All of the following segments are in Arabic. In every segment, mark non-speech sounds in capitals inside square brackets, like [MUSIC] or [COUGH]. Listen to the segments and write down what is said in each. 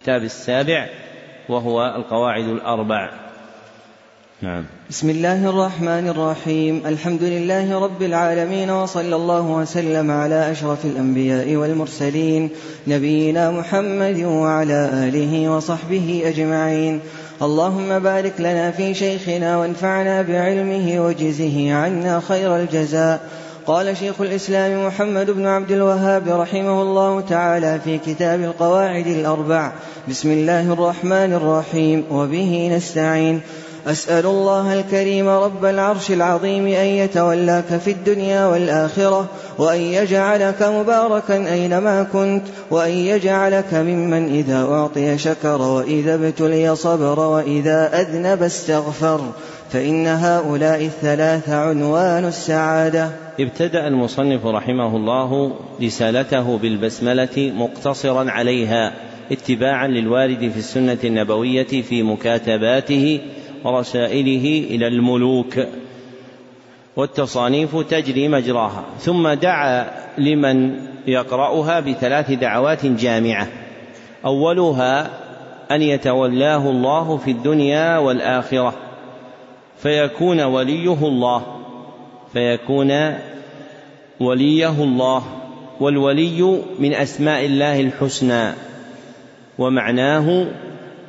الكتاب السابع وهو القواعد الأربع. نعم. بسم الله الرحمن الرحيم. الحمد لله رب العالمين وصلى الله وسلم على أشرف الأنبياء والمرسلين نبينا محمد وعلى آله وصحبه أجمعين. اللهم بارك لنا في شيخنا وانفعنا بعلمه وجزه عنا خير الجزاء. قال شيخ الإسلام محمد بن عبد الوهاب رحمه الله تعالى في كتاب القواعد الأربع. بسم الله الرحمن الرحيم. وبه نستعين. أسأل الله الكريم رب العرش العظيم أن يتولاك في الدنيا والآخرة وأن يجعلك مباركا أينما كنت وأن يجعلك ممن إذا أعطي شكر وإذا ابتلي صبر وإذا أذنب استغفر. فإن هؤلاء الثلاث عنوان السعادة. ابتدأ المصنف رحمه الله رسالته بالبسملة مقتصرا عليها اتباعا للوارد في السنة النبوية في مكاتباته ورسائله إلى الملوك والتصانيف تجري مجراها. ثم دعا لمن يقرأها بثلاث دعوات جامعة. أولها أن يتولاه الله في الدنيا والآخرة فيكون وليه الله. فيكون وليه الله والولي من أسماء الله الحسنى ومعناه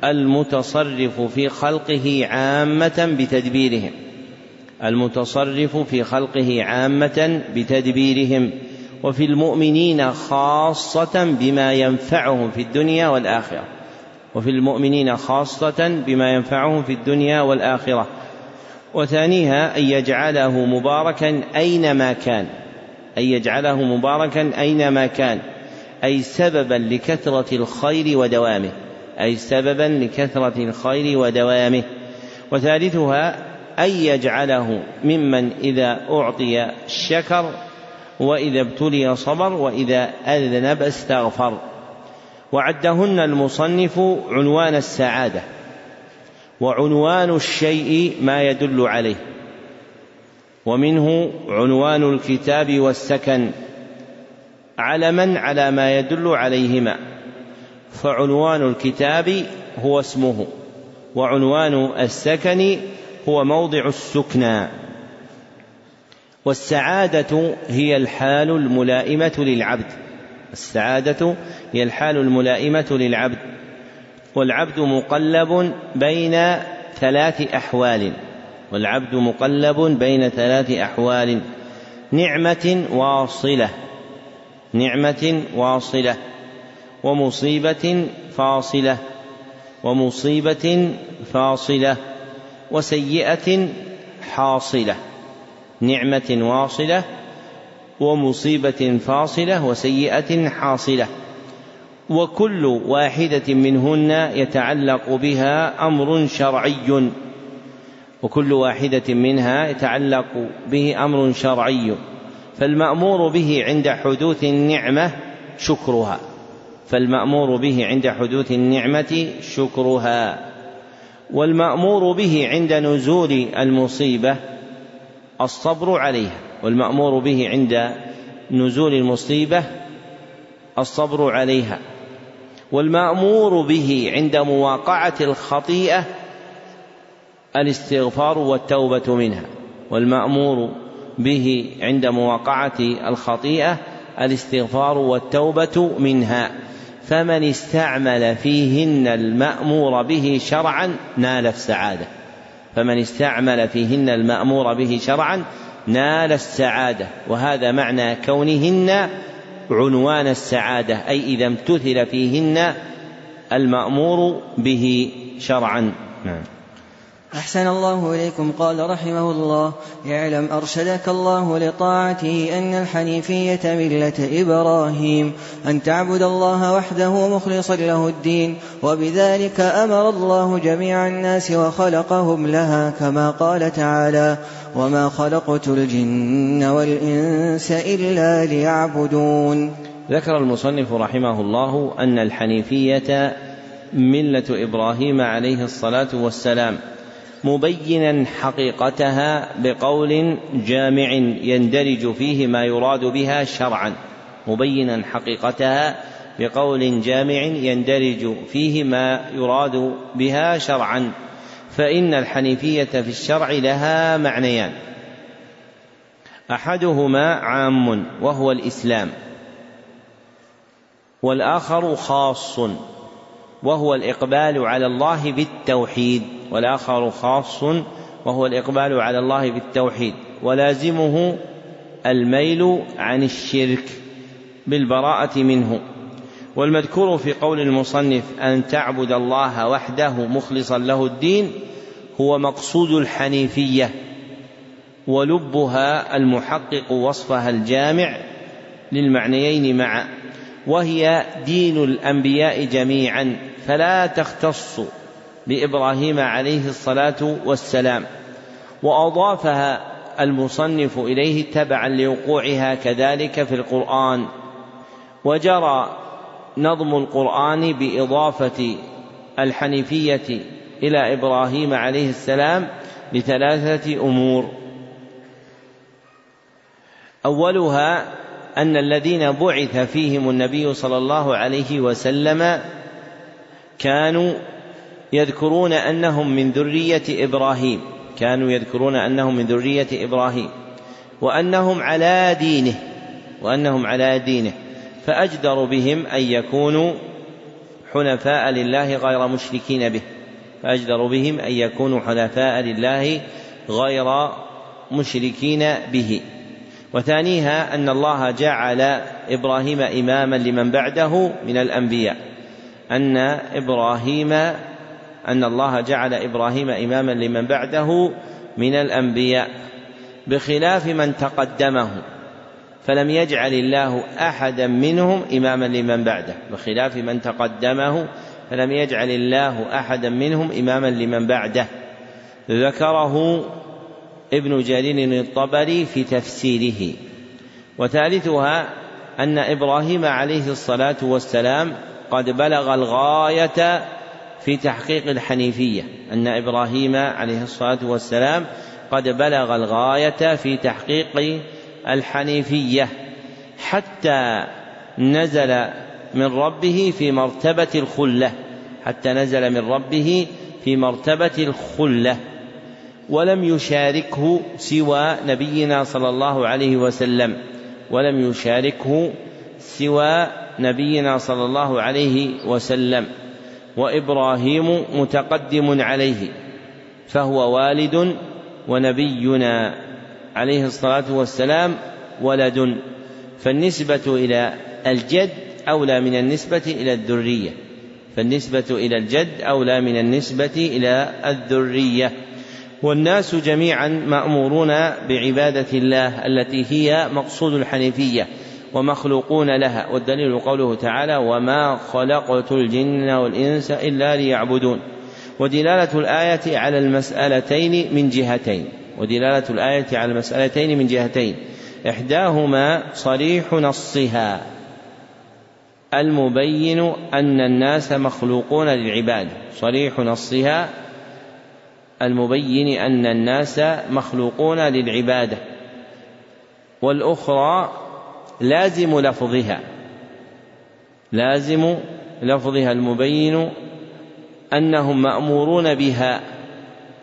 المتصرف في خلقه عامة بتدبيرهم المتصرف في خلقه عامة بتدبيرهم وفي المؤمنين خاصة بما ينفعهم في الدنيا والآخرة وفي المؤمنين خاصة بما ينفعهم في الدنيا والآخرة. وثانيها أن يجعله مباركا أينما كان. أن يجعله مباركا أينما كان. أي سببا لكثرة الخير ودوامه. أي سببا لكثرة الخير ودوامه. وثالثها أن يجعله ممن إذا أعطي شكر وإذا ابتلي صبر وإذا أذنب استغفر. وعدهن المصنف عنوان السعادة. وعنوان الشيء ما يدل عليه ومنه عنوان الكتاب والسكن علما على ما يدل عليهما. فعنوان الكتاب هو اسمه وعنوان السكن هو موضع السكنى. والسعادة هي الحال الملائمة للعبد. السعادة هي الحال الملائمة للعبد. والعبد مقلب بين ثلاث أحوال. والعبد مقلب بين ثلاث أحوال. نعمة واصلة. نعمة واصلة. ومصيبة فاصلة. ومصيبة فاصلة. وسيئة حاصلة. نعمة واصلة. ومصيبة فاصلة. وسيئة حاصلة. وكل واحدة منهن يتعلق بها أمر شرعي. وكل واحدة منها يتعلق به أمر شرعي. فالمأمور به عند حدوث النعمة شكرها. فالمأمور به عند حدوث النعمة شكرها. والمأمور به عند نزول المصيبة الصبر عليها. والمأمور به عند نزول المصيبة الصبر عليها. والمأمور به عند مواقعة الخطيئة الاستغفار والتوبة منها. والمأمور به عند مواقعة الخطيئة الاستغفار والتوبة منها. فمن استعمل فيهن المأمور به شرعا نال السعادة فمن استعمل فيهن المأمور به شرعا نال السعادة وهذا معنى كونهن عنوان السعادة أي إذا امتثل فيهن المأمور به شرعا. نعم. أحسن الله إليكم. قال رحمه الله اعلم أرشدك الله لطاعته أن الحنيفية ملة إبراهيم أن تعبد الله وحده مخلصا له الدين وبذلك أمر الله جميع الناس وخلقهم لها كما قال تعالى وما خلقت الجن والإنس إلا ليعبدون ذكر المصنف رحمه الله أن الحنيفية ملة إبراهيم عليه الصلاة والسلام مبينا حقيقتها بقول جامع يندرج فيه ما يراد بها شرعا. مبينا حقيقتها بقول جامع يندرج فيه ما يراد بها شرعا. فإن الحنيفية في الشرع لها معنيان. أحدهما عام وهو الإسلام والآخر خاص. وهو الإقبال على الله بالتوحيد والآخر خاص وهو الإقبال على الله بالتوحيد ولازمه الميل عن الشرك بالبراءة منه. والمذكور في قول المصنف أن تعبد الله وحده مخلصا له الدين هو مقصود الحنيفية ولبها المحقق وصفها الجامع للمعنيين معا. وهي دين الأنبياء جميعا فلا تختص بإبراهيم عليه الصلاة والسلام. وأضافها المصنف إليه تبعا لوقوعها كذلك في القرآن. وجرى نظم القرآن بإضافة الحنيفية إلى إبراهيم عليه السلام لثلاثة أمور. أولها أن الذين بعث فيهم النبي صلى الله عليه وسلم كانوا يذكرون أنهم من ذرية إبراهيم. كانوا يذكرون أنهم من ذرية إبراهيم. وأنهم على دينه وأنهم على دينه. فأجدر بهم أن يكونوا حنفاء لله غير مشركين به. فأجدر بهم أن يكونوا حنفاء لله غير مشركين به. وثانيها أن الله جعل إبراهيم إماما لمن بعده من الأنبياء. أن إبراهيم أن الله جعل إبراهيم إماما لمن بعده من الأنبياء. بخلاف من تقدمه فلم يجعل الله أحدا منهم إماما لمن بعده. بخلاف من تقدمه فلم يجعل الله أحدا منهم إماما لمن بعده. ذكره ابن جرير الطبري في تفسيره وثالثها أن إبراهيم عليه الصلاة والسلام قد بلغ الغاية في تحقيق الحنيفية أن إبراهيم عليه الصلاة والسلام قد بلغ الغاية في تحقيق الحنيفية حتى نزل من ربه في مرتبة الخلة حتى نزل من ربه في مرتبة الخلة. ولم يشاركه سوى نبينا صلى الله عليه وسلم. ولم يشاركه سوى نبينا صلى الله عليه وسلم. وإبراهيم متقدم عليه فهو والد ونبينا عليه الصلاة والسلام ولد. فالنسبة إلى الجد أولى من النسبة إلى الذرية. فالنسبة إلى الجد أولى من النسبة إلى الذرية. والناس جميعا مأمورون بعبادة الله التي هي مقصود الحنيفية ومخلوقون لها والدليل قوله تعالى وما خلقت الجن والانس الا ليعبدون ودلالة الآية على المسألتين من جهتين ودلالة الآية على المسألتين من جهتين. إحداهما صريح نصها المبين أن الناس مخلوقون للعباد. صريح نصها المبين أن الناس مخلوقون للعبادة والأخرى لازم لفظها لازم لفظها المبين أنهم مأمورون بها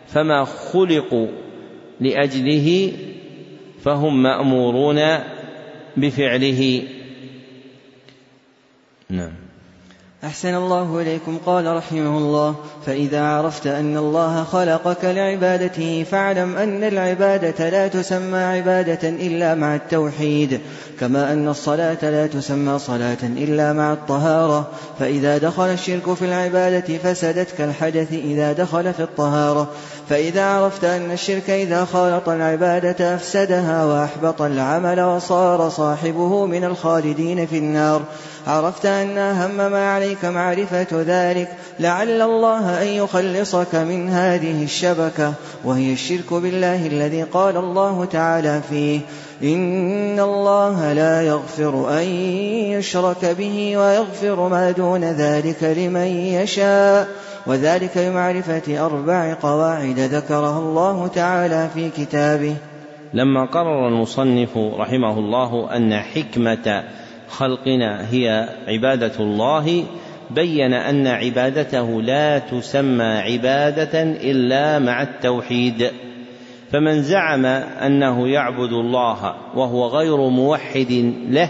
فما خلقوا لأجله فهم مأمورون بفعله. نعم. أحسن الله إليكم. قال رحمه الله فإذا عرفت أن الله خلقك لعبادته فاعلم أن العبادة لا تسمى عبادة إلا مع التوحيد. كما أن الصلاة لا تسمى صلاة إلا مع الطهارة فإذا دخل الشرك في العبادة فسدت كالحدث إذا دخل في الطهارة. فإذا عرفت أن الشرك إذا خالط العبادة أفسدها وأحبط العمل وصار صاحبه من الخالدين في النار. عرفت أن أهم ما عليك معرفة ذلك لعل الله أن يخلصك من هذه الشبكة وهي الشرك بالله الذي قال الله تعالى فيه. إن الله لا يغفر أن يشرك به ويغفر ما دون ذلك لمن يشاء وذلك بمعرفة أربع قواعد ذكرها الله تعالى في كتابه. لما قرر المصنف رحمه الله أن حكمة خلقنا هي عبادة الله بين أن عبادته لا تسمى عبادة إلا مع التوحيد. فمن زعم أنه يعبد الله وهو غير موحد له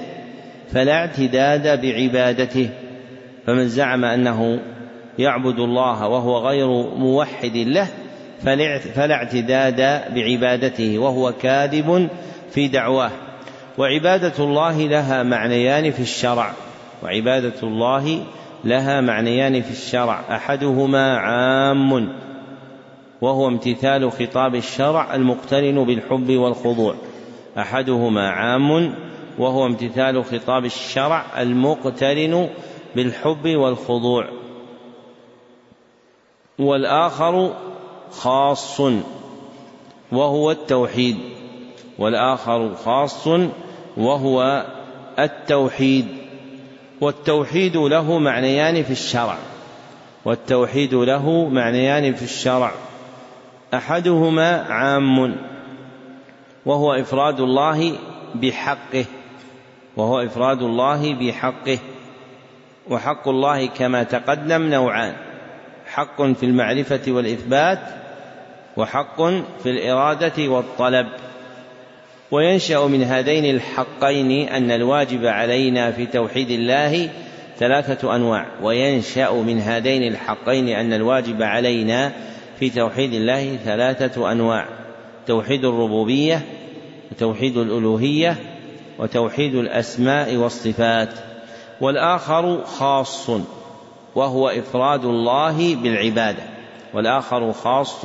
فلا اعتداد بعبادته. فمن زعم أنه يعبد الله وهو غير موحد له فلا اعتداد بعبادته وهو كاذب في دعواه. وعبادة الله لها معنيان في الشرع. وعبادة الله لها معنيان في الشرع. أحدهما عام. وهو امتثال خطاب الشرع المقترن بالحب والخضوع. أحدهما عام وهو امتثال خطاب الشرع المقترن بالحب والخضوع. والآخر خاص وهو التوحيد. والآخر خاص وهو التوحيد. والتوحيد له معنيان في الشرع. والتوحيد له معنيان في الشرع. أحدهما عام وهو إفراد الله بحقه وهو إفراد الله بحقه وحق الله كما تقدم نوعان حق في المعرفة والإثبات وحق في الإرادة والطلب. وينشأ من هذين الحقين أن الواجب علينا في توحيد الله ثلاثة أنواع. وينشأ من هذين الحقين أن الواجب علينا في توحيد الله ثلاثة أنواع توحيد الربوبية وتوحيد الألوهية وتوحيد الأسماء والصفات. والآخر خاص وهو إفراد الله بالعبادة. والآخر خاص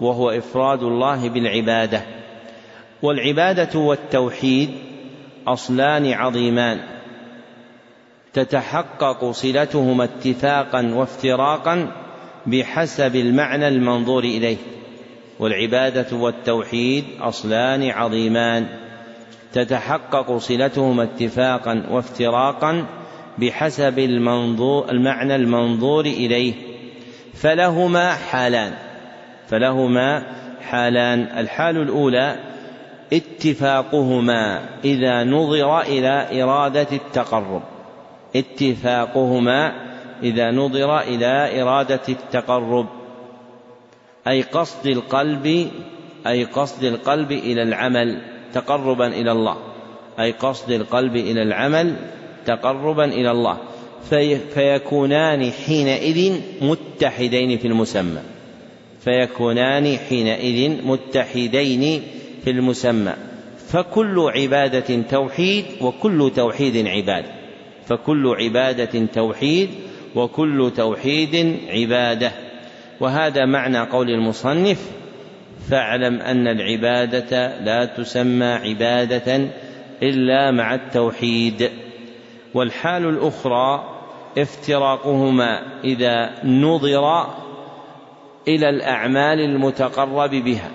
وهو إفراد الله بالعبادة. والعبادة والتوحيد أصلان عظيمان. تتحقق صلتهما اتفاقا وافتراقا بحسب المعنى المنظور إليه. والعبادة والتوحيد أصلان عظيمان. تتحقق صلتهما اتفاقا وافتراقا بحسب المنظور المعنى المنظور إليه. فلهما حالان. فلهما حالان. الحال الأولى اتفاقهما إذا نظر إلى إرادة التقرب. اتفاقهما إذا نظر إلى إرادة التقرب أي قصد القلب أي قصد القلب إلى العمل تقربا إلى الله أي قصد القلب إلى العمل تقربا إلى الله. في فيكونان حينئذ متحدين في المسمى. فيكونان حينئذ متحدين في المسمى. فكل عبادة توحيد وكل توحيد عبادة. فكل عبادة توحيد وكل توحيد عبادة. وهذا معنى قول المصنف فاعلم أن العبادة لا تسمى عبادة إلا مع التوحيد. والحال الأخرى افتراقهما إذا نظر إلى الأعمال المتقرب بها.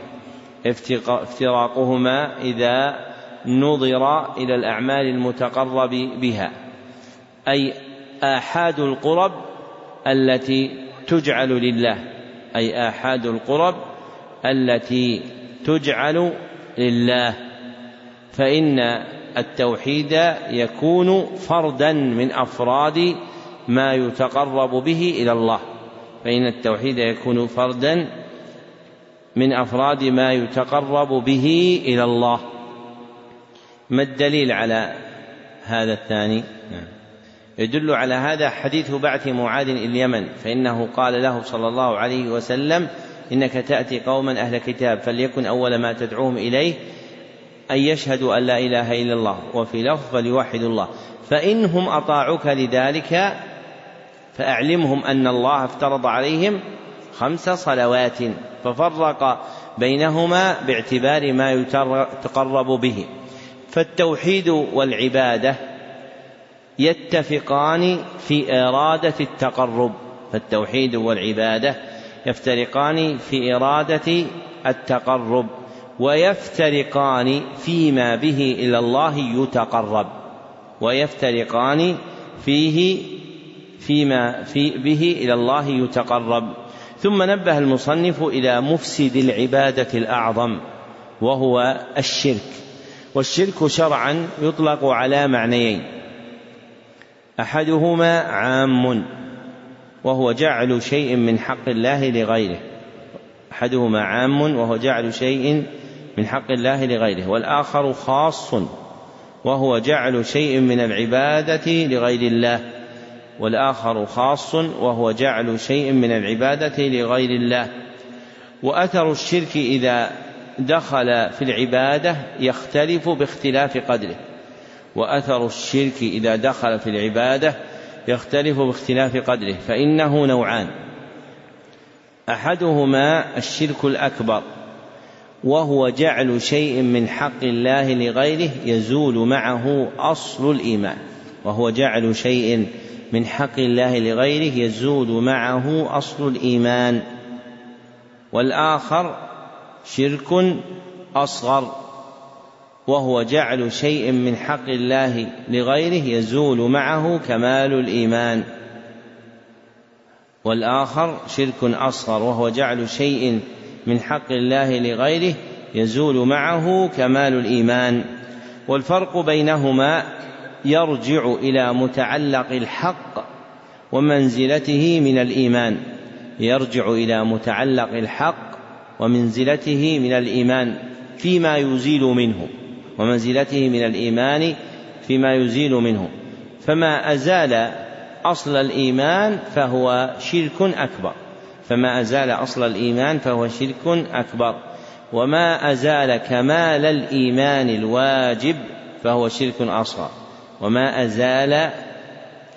افتراقهما إذا نظر إلى الأعمال المتقرب بها. أي آحاد القرب التي تجعل لله. أي آحاد القرب التي تجعل لله. فإن التوحيد يكون فردا من أفراد ما يتقرب به إلى الله. فإن التوحيد يكون فردا من أفراد ما يتقرب به إلى الله. ما الدليل على هذا الثاني؟ نعم. يدل على هذا حديث بعث معاذ إلى اليمن فإنه قال له صلى الله عليه وسلم إنك تأتي قوما أهل كتاب فليكن أول ما تدعوهم إليه أن يشهدوا أن لا إله إلا الله وفي لفظ فليوحدوا الله. فانهم أطاعوك لذلك فأعلمهم أن الله افترض عليهم خمس صلوات ففرق بينهما باعتبار ما يتقرب به. فالتوحيد والعبادة يتفقان في إرادة التقرب فالتوحيد والعبادة يفترقان في إرادة التقرب ويفترقان فيما به إلى الله يتقرب ويفترقان فيه فيما في به إلى الله يتقرب. ثم نبه المصنف إلى مفسد العبادة الأعظم وهو الشرك والشرك شرعا يطلق على معنيين. أحدهما عام وهو جعل شيء من حق الله لغيره. أحدهما عام وهو جعل شيء من حق الله لغيره. والآخر خاص وهو جعل شيء من العبادة لغير الله. والآخر خاص وهو جعل شيء من العبادة لغير الله. وأثر الشرك إذا دخل في العبادة يختلف باختلاف قدره. وأثر الشرك إذا دخل في العبادة يختلف باختلاف قدره فإنه نوعان. أحدهما الشرك الأكبر وهو جعل شيء من حق الله لغيره يزول معه أصل الإيمان وهو جعل شيء من حق الله لغيره يزول معه أصل الإيمان. والآخر شرك أصغر. وهو جعل شيء من حق الله لغيره يزول معه كمال الإيمان. والآخر شرك أصغر وهو جعل شيء من حق الله لغيره يزول معه كمال الإيمان. والفرق بينهما يرجع إلى متعلق الحق ومنزلته من الإيمان. يرجع إلى متعلق الحق ومنزلته من الإيمان فيما يزيل منه. ومنزلته من الإيمان فيما يزيل منه. فما أزال أصل الإيمان فهو شرك أكبر. فما أزال أصل الإيمان فهو شرك أكبر. وما أزال كمال الإيمان الواجب فهو شرك أصغر. وما أزال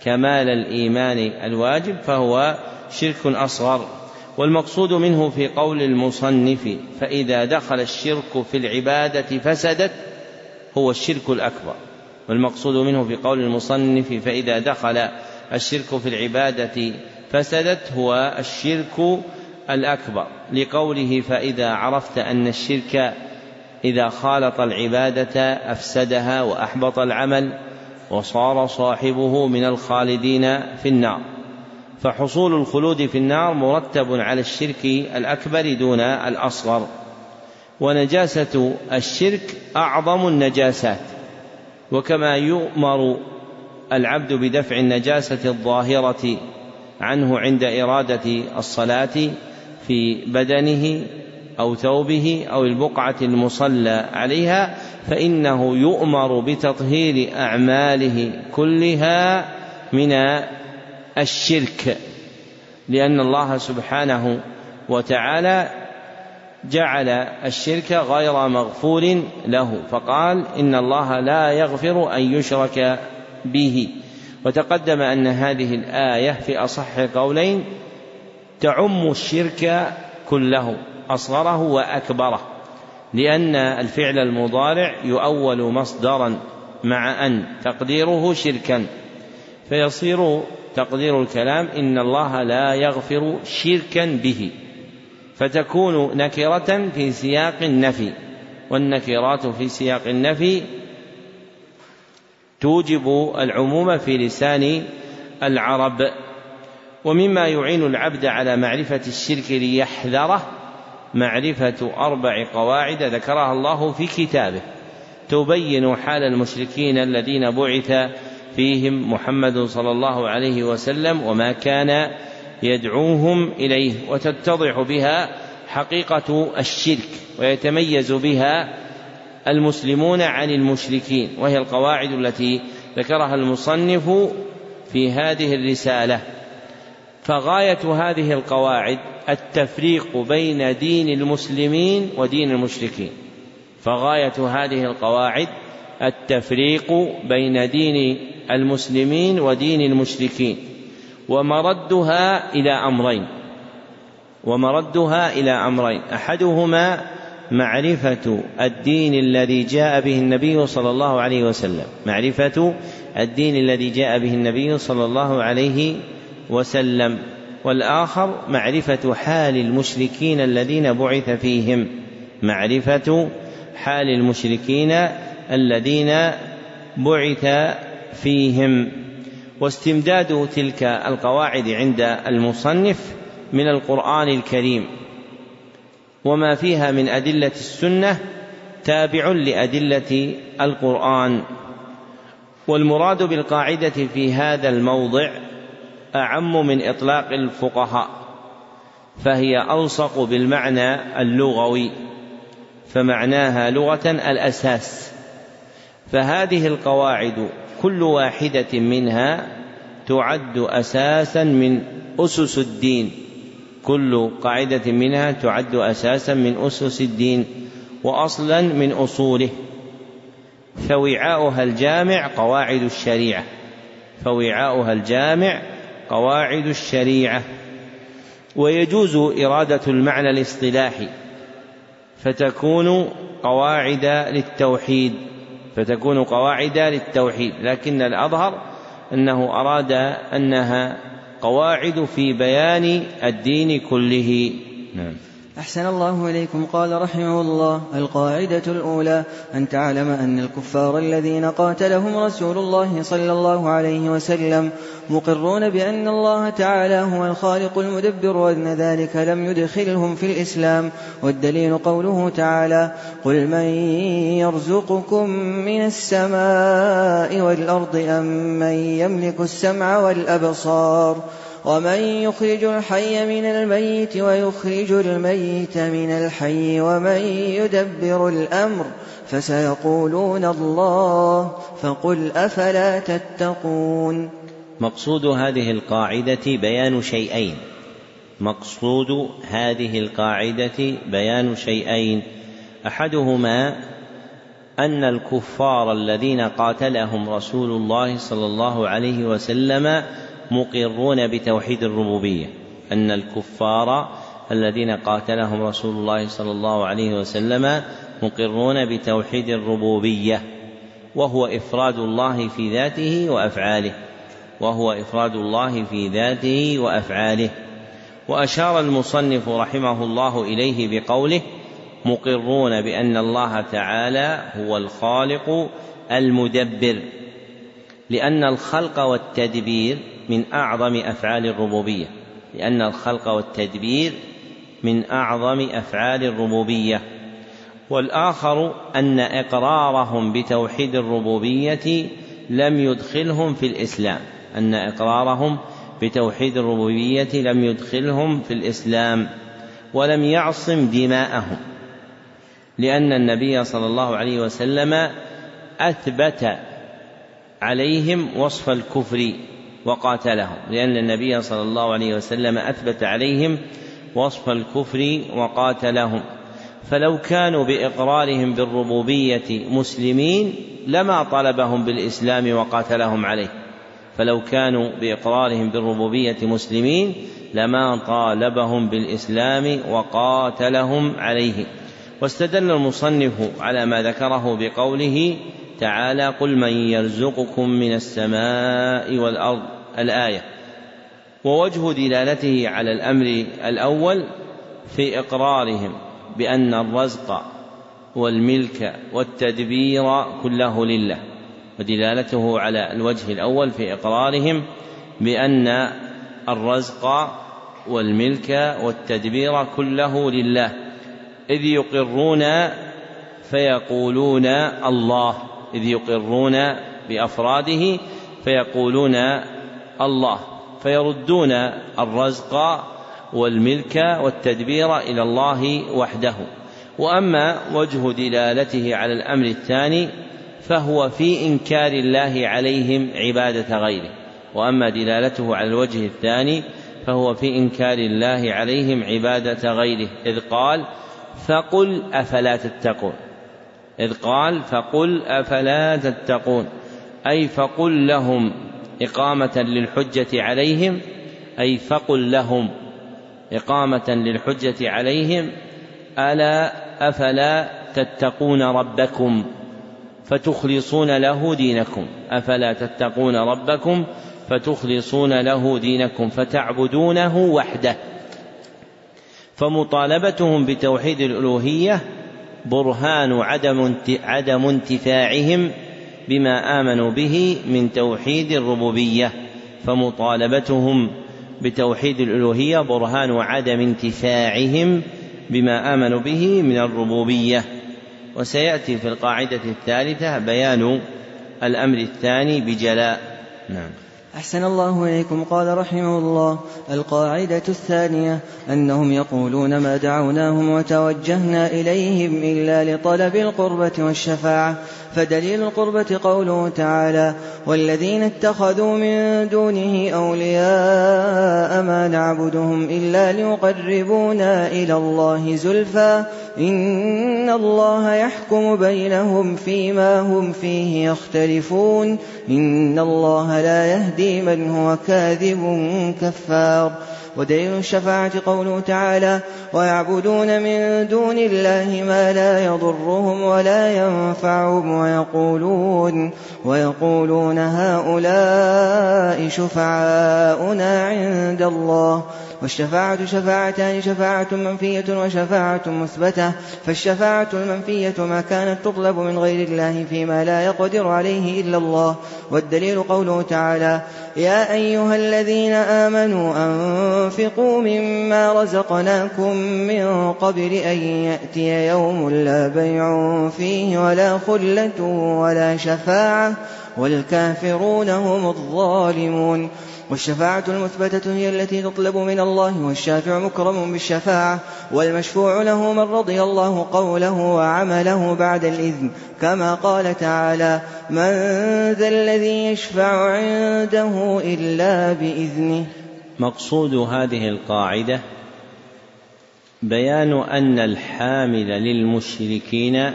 كمال الإيمان الواجب فهو شرك أصغر. والمقصود منه في قول المصنف فإذا دخل الشرك في العبادة فسدت هو الشرك الأكبر والمقصود منه في قول المصنف فإذا دخل الشرك في العبادة فسدت هو الشرك الأكبر. لقوله فإذا عرفت أن الشرك إذا خالط العبادة أفسدها وأحبط العمل وصار صاحبه من الخالدين في النار. فحصول الخلود في النار مرتب على الشرك الأكبر دون الأصغر. ونجاسة الشرك أعظم النجاسات وكما يؤمر العبد بدفع النجاسة الظاهرة عنه عند إرادة الصلاة في بدنه أو ثوبه أو البقعة المصلى عليها فإنه يؤمر بتطهير أعماله كلها من الشرك لأن الله سبحانه وتعالى جعل الشرك غير مغفور له فقال إن الله لا يغفر أن يشرك به. وتقدم أن هذه الآية في أصح قولين تعم الشرك كله أصغره وأكبره لأن الفعل المضارع يؤول مصدرا مع أن تقديره شركا. فيصير تقدير الكلام إن الله لا يغفر شركا به. فتكون نكرة في سياق النفي والنكرات في سياق النفي توجب العموم في لسان العرب ومما يعين العبد على معرفة الشرك ليحذره معرفة أربع قواعد ذكرها الله في كتابه تبين حال المشركين الذين بعث فيهم محمد صلى الله عليه وسلم وما كان يدعوهم إليه وتتضح بها حقيقة الشرك ويتميز بها المسلمون عن المشركين وهي القواعد التي ذكرها المصنف في هذه الرسالة. فغاية هذه القواعد التفريق بين دين المسلمين ودين المشركين. فغاية هذه القواعد التفريق بين دين المسلمين ودين المشركين. ومردها إلى أمرين. ومردها إلى أمرين. أحدهما معرفة الدين الذي جاء به النبي صلى الله عليه وسلم. معرفة الدين الذي جاء به النبي صلى الله عليه وسلم. والآخر معرفة حال المشركين الذين بعث فيهم. معرفة حال المشركين الذين بعث فيهم. واستمداد تلك القواعد عند المصنف من القرآن الكريم. وما فيها من أدلة السنة تابع لأدلة القرآن. والمراد بالقاعدة في هذا الموضع أعم من إطلاق الفقهاء فهي ألصق بالمعنى اللغوي فمعناها لغة الأساس. فهذه القواعد كل واحدة منها تعد أساسا من أسس الدين. كل قاعدة منها تعد أساسا من أسس الدين وأصلا من أصوله. فوعاؤها الجامع قواعد الشريعة. فوعاؤها الجامع قواعد الشريعة. ويجوز إرادة المعنى الاصطلاحي. فتكون قواعد للتوحيد. فتكون قواعد للتوحيد لكن الأظهر أنه أراد أنها قواعد في بيان الدين كله. نعم. أحسن الله إليكم. قال رحمه الله القاعدة الأولى أن تعلم أن الكفار الذين قاتلهم رسول الله صلى الله عليه وسلم مقرون بأن الله تعالى هو الخالق المدبر وأن ذلك لم يدخلهم في الإسلام. والدليل قوله تعالى قل من يرزقكم من السماء والأرض أم من يملك السمع والأبصار؟ ومن يخرج الحي من الميت ويخرج الميت من الحي ومن يدبر الأمر فسيقولون الله فقل أفلا تتقون مقصود هذه القاعدة بيان شيئين. مقصود هذه القاعدة بيان شيئين. أحدهما أن الكفار الذين قاتلهم رسول الله صلى الله عليه وسلم مقرون بتوحيد الربوبية أن الكفار الذين قاتلهم رسول الله صلى الله عليه وسلم مقرون بتوحيد الربوبية وهو إفراد الله في ذاته وأفعاله وهو إفراد الله في ذاته وأفعاله. وأشار المصنف رحمه الله إليه بقوله مقرون بأن الله تعالى هو الخالق المدبر لأن الخلق والتدبير من أعظم أفعال الربوبية لأن الخلق والتدبير من أعظم أفعال الربوبية. والآخر أن إقرارهم بتوحيد الربوبية لم يدخلهم في الإسلام. أن إقرارهم بتوحيد الربوبية لم يدخلهم في الإسلام ولم يعصم دماءهم. لأن النبي صلى الله عليه وسلم أثبت عليهم وصف الكفر وقاتلهم لأن النبي صلى الله عليه وسلم أثبت عليهم وصف الكفر وقاتلهم. فلو كانوا بإقرارهم بالربوبية مسلمين لما طلبهم بالإسلام وقاتلهم عليه. فلو كانوا بإقرارهم بالربوبية مسلمين لما طالبهم بالإسلام وقاتلهم عليه. واستدل المصنف على ما ذكره بقوله تعالى قل من يرزقكم من السماء والأرض الآية. ووجه دلالته على الأمر الأول في إقرارهم بأن الرزق والملك والتدبير كله لله. ودلالته على الوجه الأول في إقرارهم بأن الرزق والملك والتدبير كله لله. إذ يقرون فيقولون الله. إذ يقرون بأفراده فيقولون الله فيردون الرزق والملك والتدبير إلى الله وحده. وأما وجه دلالته على الأمر الثاني فهو في إنكار الله عليهم عبادة غيره. وأما دلالته على الوجه الثاني فهو في إنكار الله عليهم عبادة غيره. إذ قال فقل أفلا تتقون. إذ قال فقل أفلا تتقون. أي فقل لهم إقامة للحجة عليهم أي فقل لهم إقامة للحجة عليهم ألا أفلا تتقون ربكم؟ فتخلصون له دينكم. أفلا تتقون ربكم؟ فتخلصون له دينكم فتعبدونه وحده. فمطالبتهم بتوحيد الألوهية برهان عدم عدم انتفاعهم بما آمنوا به من توحيد الربوبية فمطالبتهم بتوحيد الألوهية برهان عدم انتفاعهم بما آمنوا به من الربوبية. وسيأتي في القاعدة الثالثة بيان الأمر الثاني بجلاء. نعم. أحسن الله إليكم. قال رحمه الله القاعدة الثانية أنهم يقولون ما دعوناهم وتوجهنا إليهم إلا لطلب القربة والشفاعة. فدليل القربة قوله تعالى والذين اتخذوا من دونه أولياء ما نعبدهم إلا ليقربونا إلى الله زلفى إن الله يحكم بينهم فيما هم فيه يختلفون إن الله لا يهدي من هو كاذب كفار. ودليل الشفاعة قوله تعالى ويعبدون من دون الله ما لا يضرهم ولا ينفعهم ويقولون ويقولون هؤلاء شفعاؤنا عند الله والشفاعة شفاعتان شفاعة منفية وشفاعة مثبتة. فالشفاعة المنفية ما كانت تطلب من غير الله فيما لا يقدر عليه إلا الله. والدليل قوله تعالى يا أيها الذين آمنوا أنفقوا مما رزقناكم من قبل أن يأتي يوم لا بيع فيه ولا خلة ولا شفاعة والكافرون هم الظالمون. والشفاعة المثبتة هي التي تطلب من الله والشافع مكرم بالشفاعة والمشفوع له من رضي الله قوله وعمله بعد الإذن. كما قال تعالى من ذا الذي يشفع عنده إلا بإذنه. مقصود هذه القاعدة بيان أن الحامل للمشركين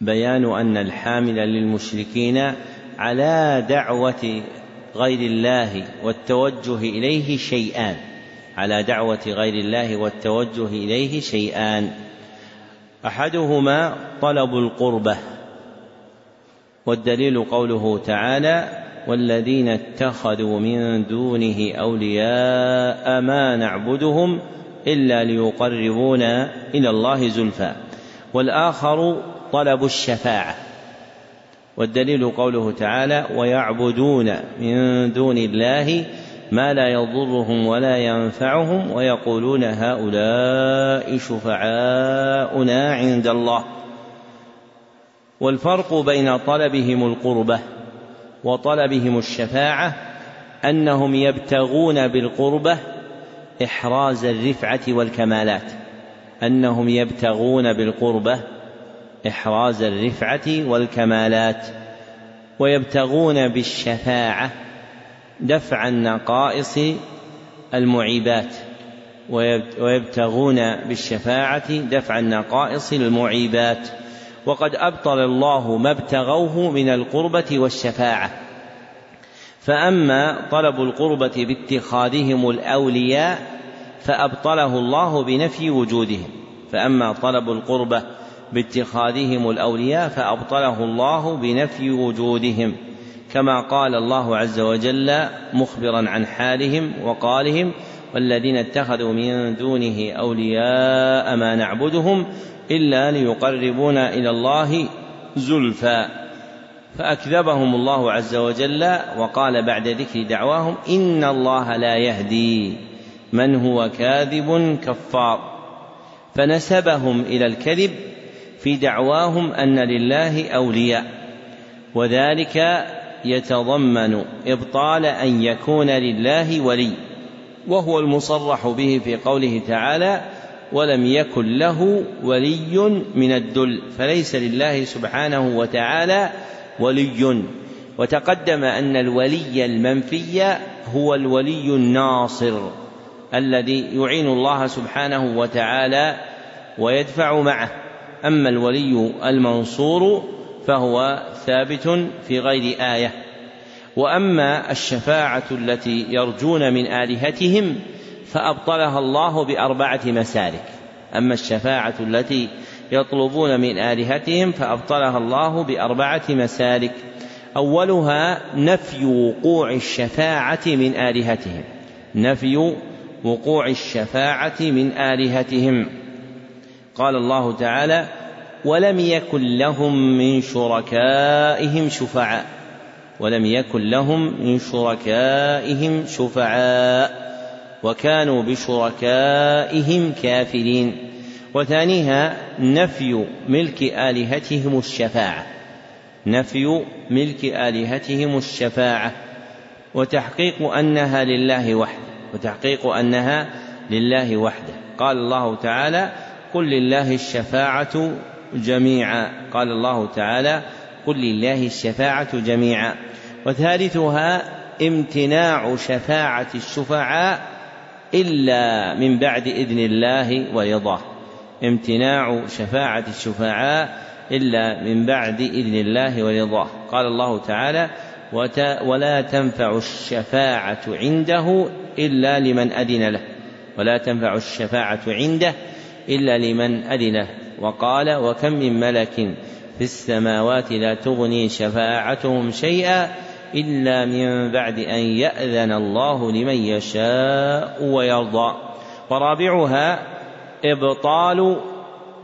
بيان أن الحامل للمشركين على دعوة غير الله والتوجه إليه شيئان. على دعوة غير الله والتوجه إليه شيئان. أحدهما طلب القربة. والدليل قوله تعالى والذين اتخذوا من دونه أولياء ما نعبدهم إلا ليقربونا إلى الله زلفى. والآخر طلب الشفاعة. والدليل قوله تعالى ويعبدون من دون الله ما لا يضرهم ولا ينفعهم ويقولون هؤلاء شفعاؤنا عند الله. والفرق بين طلبهم القربة وطلبهم الشفاعة أنهم يبتغون بالقربة إحراز الرفعة والكمالات. أنهم يبتغون بالقربة إحراز الرفعة والكمالات ويبتغون بالشفاعة دفع النقائص المعيبات ويبتغون بالشفاعة دفع النقائص المعيبات وقد أبطل الله ما ابتغوه من القربة والشفاعة. فأما طلب القربة باتخاذهم الأولياء فأبطله الله بنفي وجودهم. فأما طلب القربة باتخاذهم الأولياء فأبطله الله بنفي وجودهم كما قال الله عز وجل مخبرا عن حالهم وقالهم والذين اتخذوا من دونه أولياء ما نعبدهم إلا ليقربونا إلى الله زلفى. فأكذبهم الله عز وجل وقال بعد ذكر دعواهم إن الله لا يهدي من هو كاذب كفار. فنسبهم إلى الكذب في دعواهم أن لله أولياء وذلك يتضمن إبطال أن يكون لله ولي وهو المصرح به في قوله تعالى ولم يكن له ولي من الدل فليس لله سبحانه وتعالى ولي وتقدم أن الولي المنفي هو الولي الناصر الذي يعين الله سبحانه وتعالى ويدفع معه. أما الولي المنصور فهو ثابت في غير آية. وأما الشفاعة التي يرجون من آلهتهم فأبطلها الله بأربعة مسالك. أما الشفاعة التي يطلبون من آلهتهم فأبطلها الله بأربعة مسالك. أولها نفي وقوع الشفاعة من آلهتهم. نفي وقوع الشفاعة من آلهتهم. قال الله تعالى ولم يكن لهم من شركائهم شفعاء. ولم يكن لهم من شركائهم شفعاء وكانوا بشركائهم كافرين. وثانيها نفي ملك آلهتهم الشفاعة. نفي ملك آلهتهم الشفاعة. وتحقيق أنها لله وحده. وتحقيق أنها لله وحده. قال الله تعالى قل لله الشفاعة جميعا. قال الله تعالى قل لله الشفاعة جميعا. وثالثها امتناع شفاعة الشفعاء إلا من بعد إذن الله ورضاه امتناع شفاعة الشفعاء إلا من بعد إذن الله ورضاه قال الله تعالى ولا تنفع الشفاعة عنده إلا لمن أذن له. ولا تنفع الشفاعة عنده إلا لمن أذن وقال وكم من ملك في السماوات لا تغني شفاعتهم شيئا إلا من بعد أن يأذن الله لمن يشاء ويرضى. ورابعها إبطال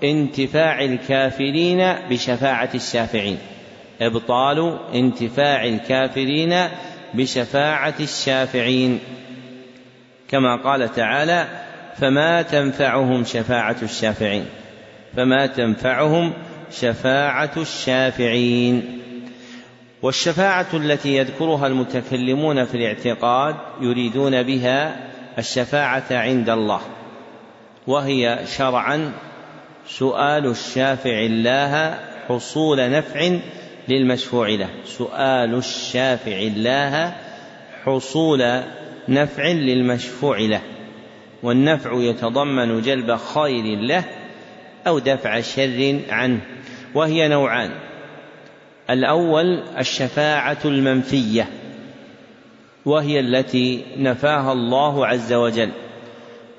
انتفاع الكافرين بشفاعة الشافعين. إبطال انتفاع الكافرين بشفاعة الشافعين. كما قال تعالى فما تنفعهم شفاعة الشافعين. فما تنفعهم شفاعة الشافعين. والشفاعة التي يذكرها المتكلمون في الاعتقاد يريدون بها الشفاعة عند الله. وهي شرعا سؤال الشافع الله حصول نفع للمشفوع له. سؤال الشافع الله حصول نفع للمشفوع له. والنفع يتضمن جلب خير له أو دفع شر عنه وهي نوعان. الأول الشفاعة المنفية وهي التي نفاها الله عز وجل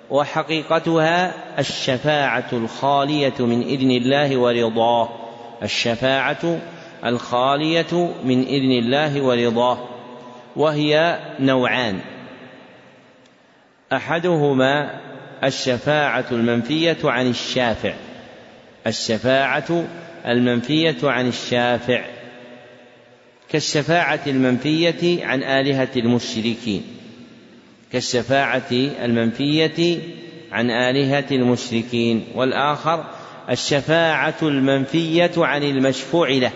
وحقيقتها الشفاعة الخالية من إذن الله ورضاه. الشفاعة الخالية من إذن الله ورضاه وهي نوعان. أحدهما الشفاعة المنفية عن الشافع. الشفاعة المنفية عن الشافع. كالشفاعة المنفية عن آلهة المشركين. كالشفاعة المنفية عن آلهة المشركين. والآخر الشفاعة المنفية عن المشفوع له.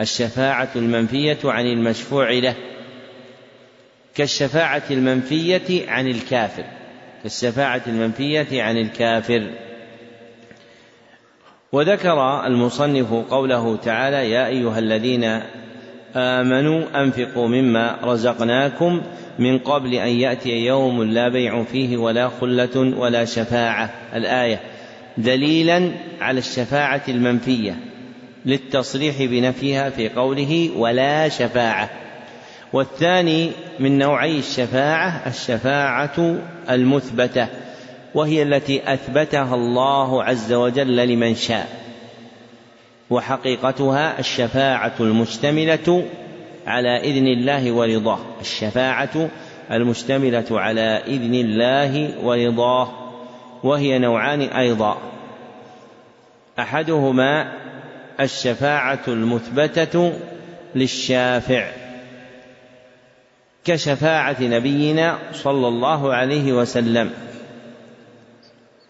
الشفاعة المنفية عن المشفوع له. كالشفاعة المنفية عن الكافر. كالشفاعة المنفية عن الكافر. وذكر المصنف قوله تعالى يا أيها الذين آمنوا أنفقوا مما رزقناكم من قبل أن يأتي يوم لا بيع فيه ولا خلة ولا شفاعة. الآية دليلا على الشفاعة المنفية للتصريح بنفيها في قوله ولا شفاعة. والثاني من نوعي الشفاعة الشفاعة المثبتة وهي التي أثبتها الله عز وجل لمن شاء وحقيقتها الشفاعة المشتملة على إذن الله ورضاه الشفاعة المشتملة على إذن الله ورضاه وهي نوعان أيضا أحدهما الشفاعة المثبتة للشافع. كشفاعة نبينا صلى الله عليه وسلم.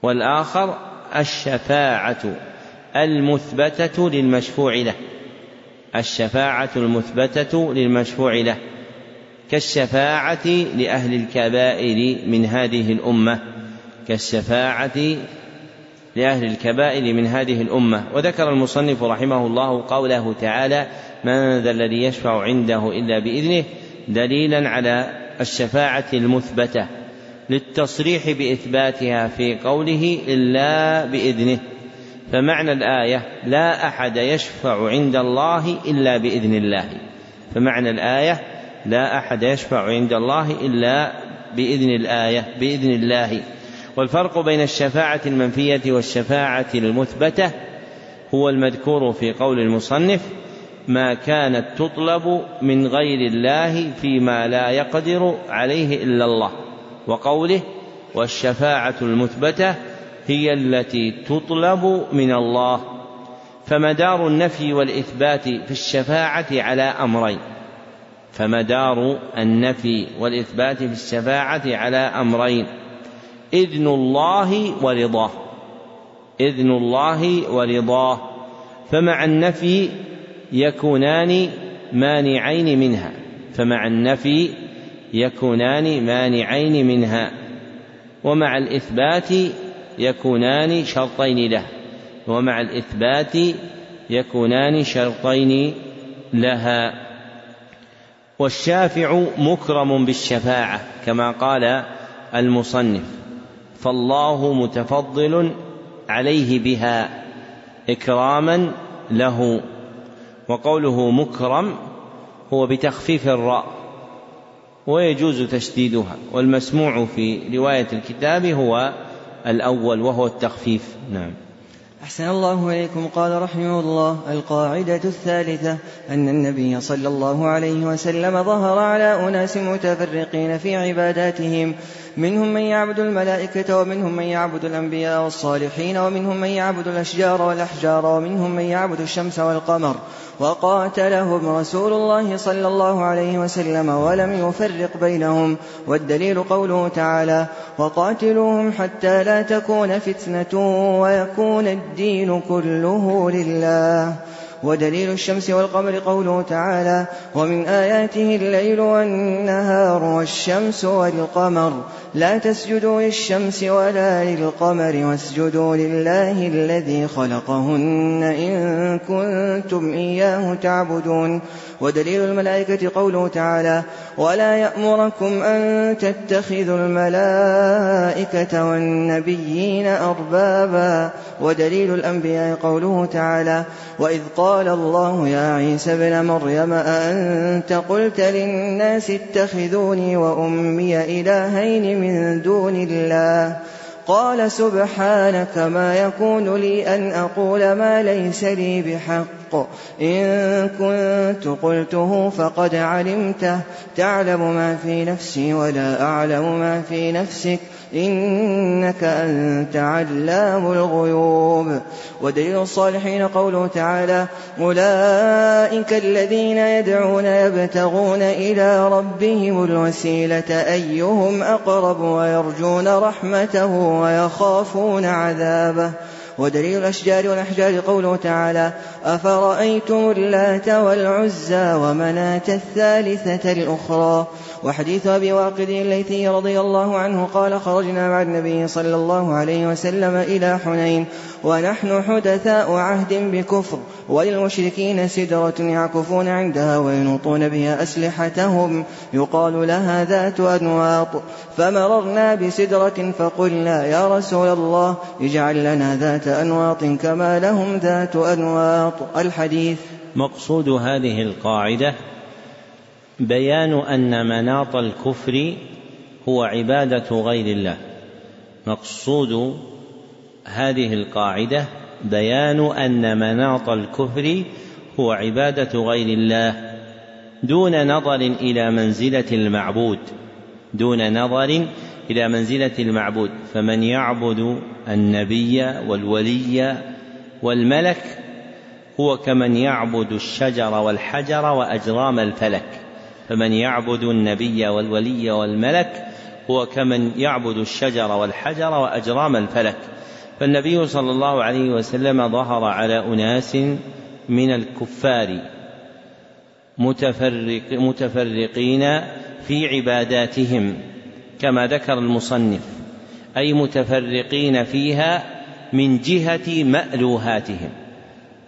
والآخر الشفاعة المثبتة للمشفوع له. الشفاعة المثبتة للمشفوع له. كالشفاعة لأهل الكبائر من هذه الأمة. كالشفاعة لأهل الكبائر من هذه الأمة. وذكر المصنف رحمه الله قوله تعالى من ذا الذي يشفع عنده إلا بإذنه دليلا على الشفاعة المثبتة للتصريح بإثباتها في قوله إلا بإذنه. فمعنى الآية لا أحد يشفع عند الله إلا بإذن الله. فمعنى الآية لا أحد يشفع عند الله إلا بإذن الآية بإذن الله. والفرق بين الشفاعة المنفية والشفاعة المثبتة هو المذكور في قول المصنف ما كانت تطلب من غير الله فيما لا يقدر عليه إلا الله. وقوله والشفاعة المثبتة هي التي تطلب من الله فمدار النفي والإثبات في الشفاعة على أمرين. فمدار النفي والإثبات في الشفاعة على أمرين إذن الله ورضاه. إذن الله ورضاه. فمع النفي يكونان مانعين منها فمع النفي يكونان مانعين منها ومع الإثبات يكونان شرطين له ومع الإثبات يكونان شرطين لها. والشافع مكرم بالشفاعة كما قال المصنف فالله متفضل عليه بها إكراما له. وقوله مكرم هو بتخفيف الراء ويجوز تشديدها والمسموع في رواية الكتاب هو الأول وهو التخفيف. نعم. أحسن الله إليكم. قال رحمه الله القاعدة الثالثة أن النبي صلى الله عليه وسلم ظهر على أناس متفرقين في عباداتهم منهم من يعبد الملائكة ومنهم من يعبد الأنبياء والصالحين ومنهم من يعبد الأشجار والأحجار ومنهم من يعبد الشمس والقمر. وقاتلهم رسول الله صلى الله عليه وسلم ولم يفرق بينهم والدليل قوله تعالى وقاتلوهم حتى لا تكون فتنة ويكون الدين كله لله. ودليل الشمس والقمر قوله تعالى ومن آياته الليل والنهار والشمس والقمر لا تسجدوا للشمس ولا للقمر واسجدوا لله الذي خلقهن إن كنتم إياه تعبدون ودليل الملائكة قوله تعالى ولا يأمركم أن تتخذوا الملائكة والنبيين أربابا ودليل الأنبياء قوله تعالى وإذ قال الله يا عيسى ابن مريم أأنت قلت للناس اتخذوني وأمي إلهين من دون الله قال سبحانك ما يكون لي أن أقول ما ليس لي بحق. إن كنت قلته فقد علمته. تعلم ما في نفسي ولا أعلم ما في نفسك. إنك أنت علام الغيوب. ودليل الصالحين قوله تعالى أولئك الذين يدعون يبتغون إلى ربهم الوسيلة أيهم أقرب ويرجون رحمته ويخافون عذابه. ودليل الأشجار والأحجار قوله تعالى أفرأيتم اللات والعزى ومناة الثالثة الأخرى وحديث أبي واقد الليثي رضي الله عنه قال خرجنا مع النبي صلى الله عليه وسلم إلى حنين ونحن حدثاء عهد بكفر وللمشركين سدرة يعكفون عندها وينوطون بها أسلحتهم يقال لها ذات أنواط فمررنا بسدرة فقلنا يا رسول الله اجعل لنا ذات أنواط كما لهم ذات أنواط. الحديث مقصود هذه القاعدة بيان أن مناط الكفر هو عبادة غير الله. مقصود هذه القاعدة بيان أن مناط الكفر هو عبادة غير الله دون نظر إلى منزلة المعبود. دون نظر إلى منزلة المعبود. فمن يعبد النبي والولي والملك هو كمن يعبد الشجر والحجر وأجرام الفلك. فمن يعبد النبي والولي والملك هو كمن يعبد الشجر والحجر وأجرام الفلك. فالنبي صلى الله عليه وسلم ظهر على أناس من الكفار متفرق متفرقين في عباداتهم كما ذكر المصنف أي متفرقين فيها من جهة مألوهاتهم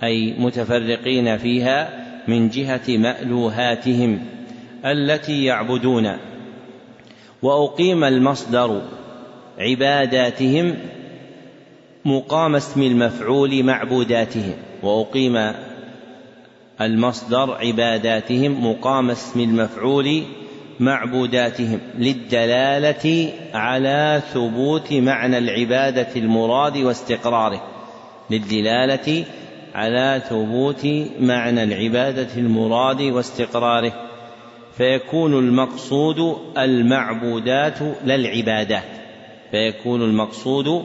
أي متفرقين فيها من جهة مألوهاتهم. التي يعبدون. وأقيم المصدر عباداتهم مقام اسم المفعول معبوداتهم. وأقيم المصدر عباداتهم مقام اسم المفعول معبوداتهم. للدلالة على ثبوت معنى العبادة المراد واستقراره. للدلالة على ثبوت معنى العبادة المراد واستقراره. فيكون المقصود المعبودات لا العبادات فيكون المقصود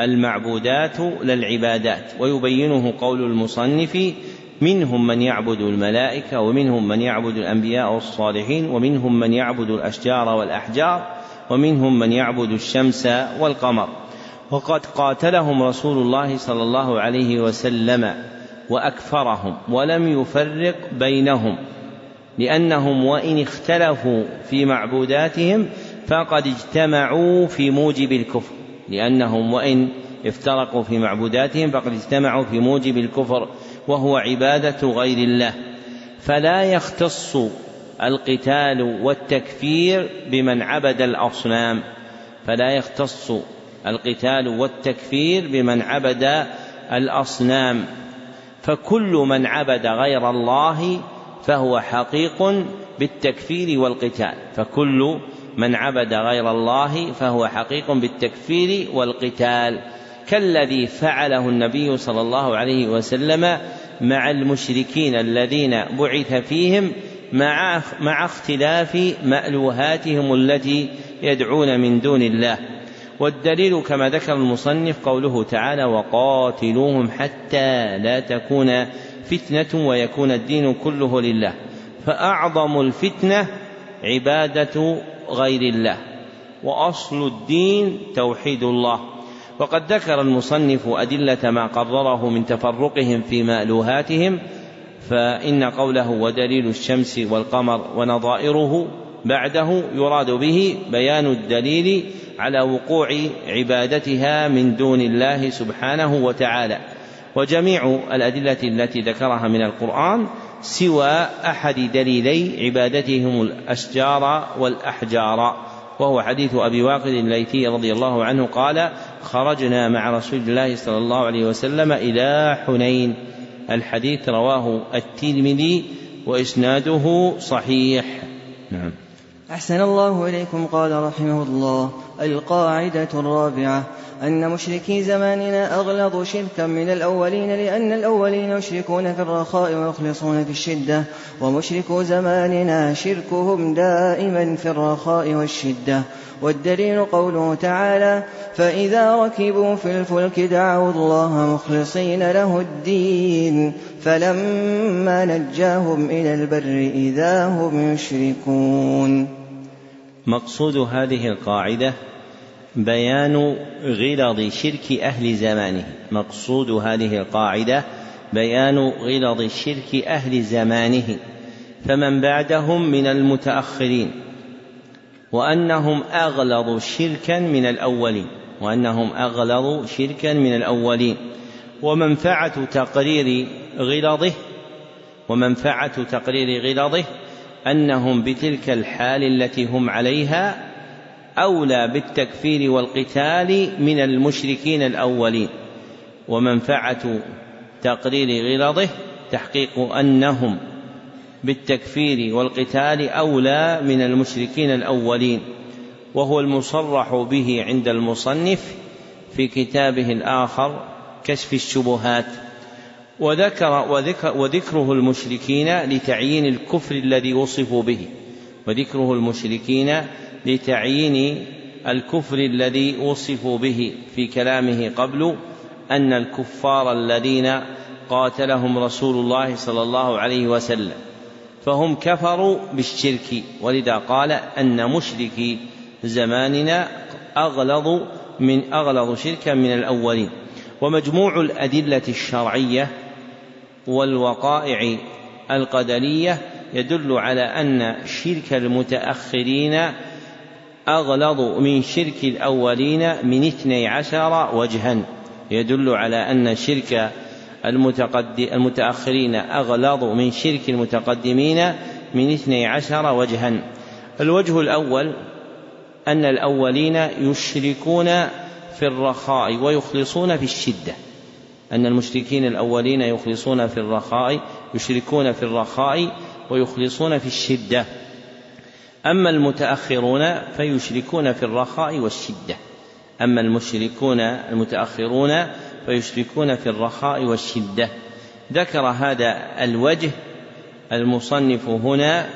المعبودات لا العبادات ويبينه قول المصنف منهم من يعبد الملائكة ومنهم من يعبد الأنبياء والصالحين ومنهم من يعبد الأشجار والأحجار ومنهم من يعبد الشمس والقمر. وقد قاتلهم رسول الله صلى الله عليه وسلم وأكفرهم ولم يفرق بينهم. لأنهم وإن اختلفوا في معبوداتهم فقد اجتمعوا في موجب الكفر. لأنهم وإن افترقوا في معبوداتهم فقد اجتمعوا في موجب الكفر وهو عبادة غير الله. فلا يختص القتال والتكفير بمن عبد الأصنام. فلا يختص القتال والتكفير بمن عبد الأصنام. فكل من عبد غير الله فهو حقيق بالتكفير والقتال فكل من عبد غير الله فهو حقيق بالتكفير والقتال. كالذي فعله النبي صلى الله عليه وسلم مع المشركين الذين بعث فيهم مع مع اختلاف مألوهاتهم التي يدعون من دون الله. والدليل كما ذكر المصنف قوله تعالى وقاتلوهم حتى لا تكون فتنة ويكون الدين كله لله. فأعظم الفتنة عبادة غير الله. وأصل الدين توحيد الله. وقد ذكر المصنف أدلة ما قرره من تفرقهم في مألوهاتهم فإن قوله ودليل الشمس والقمر ونظائره بعده يراد به بيان الدليل على وقوع عبادتها من دون الله سبحانه وتعالى. وجميع الأدلة التي ذكرها من القرآن سوى أحد دليلي عبادتهم الأشجار والأحجار وهو حديث أبي واقد الليثي رضي الله عنه قال خرجنا مع رسول الله صلى الله عليه وسلم إلى حنين. الحديث رواه الترمذي وإسناده صحيح. نعم. أحسن الله إليكم قال رحمه الله. القاعدة الرابعة أن مشركي زماننا أغلظ شركا من الأولين لأن الأولين يشركون في الرخاء ويخلصون في الشدة ومشركو زماننا شركهم دائما في الرخاء والشدة. والدليل قوله تعالى فإذا ركبوا في الفلك دعوا الله مخلصين له الدين فلما نجاهم إلى البر إذا هم يشركون. مقصود هذه القاعدة بيان غلظ شرك أهل زمانه. مقصود هذه القاعدة بيان غلظ شرك أهل زمانه. فمن بعدهم من المتأخرين. وأنهم أغلظ شركا من الأولين. وأنهم أغلظ شركا من الأولين. ومنفعة تقرير غلظه. ومنفعة تقرير غلظه أنهم بتلك الحال التي هم عليها أولى بالتكفير والقتال من المشركين الأولين ومنفعة تقرير غلظه تحقيق أنهم بالتكفير والقتال أولى من المشركين الأولين وهو المصرح به عند المصنف في كتابه الآخر كشف الشبهات. وذكر وذكر وذكره المشركين لتعيين الكفر الذي وصفوا به وذكره المشركين لتعيين الكفر الذي وصفوا به في كلامه قبل أن الكفار الذين قاتلهم رسول الله صلى الله عليه وسلم فهم كفروا بالشرك ولذا قال أن مشركي زماننا أغلظ من أغلظ شركا من الأولين. ومجموع الأدلة الشرعية والوقائع القدرية يدل على أن شرك المتأخرين أغلظ من شرك الأولين من اثني عشر وجها. يدل على أن شرك المتأخرين أغلظ من شرك المتقدمين من اثني عشر وجها. الوجه الأول أن الأولين يشركون في الرخاء ويخلصون في الشدة. أن المشركين الأولين يخلصون في الرخاء يشركون في الرخاء ويخلصون في الشدة. أما المتأخرون فيشركون في الرخاء والشدة. أما المشركون المتأخرون فيشركون في الرخاء والشدة. ذكر هذا الوجه المصنف هنا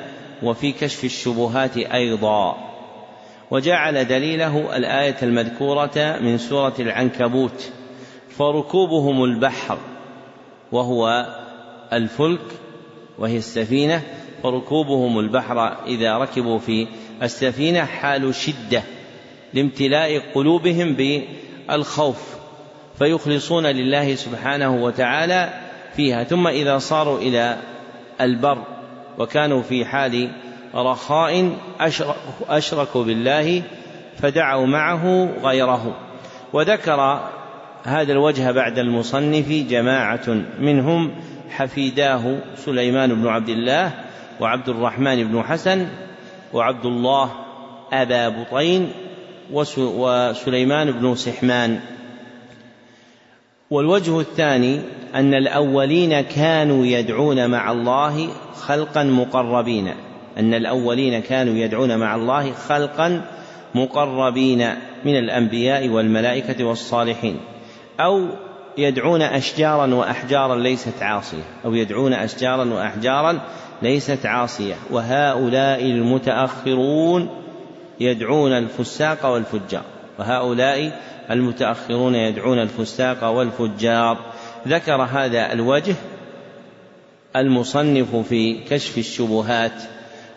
وفي كشف الشبهات أيضا. وجعل دليله الآية المذكورة من سورة العنكبوت. فركوبهم البحر وهو الفلك وهي السفينة. فركوبهم البحر إذا ركبوا في السفينة حال شدة لامتلاء قلوبهم بالخوف فيخلصون لله سبحانه وتعالى فيها. ثم إذا صاروا إلى البر وكانوا في حال رخاء أشركوا بالله فدعوا معه غيره. وذكر هذا الوجه بعد المصنف جماعة منهم حفيداه سليمان بن عبد الله وعبد الرحمن بن حسن وعبد الله أبا بطين وسليمان بن سحمان. والوجه الثاني أن الأولين كانوا يدعون مع الله خلقا مقربين. أن الأولين كانوا يدعون مع الله خلقا مقربين من الأنبياء والملائكة والصالحين. أو يدعون أشجارا وأحجارا ليست عاصية. أو يدعون أشجارا وأحجارا ليست عاصية. وهؤلاء المتأخرون يدعون الفساق والفجار. وهؤلاء المتأخرون يدعون الفساق والفجار. ذكر هذا الوجه المصنف في كشف الشبهات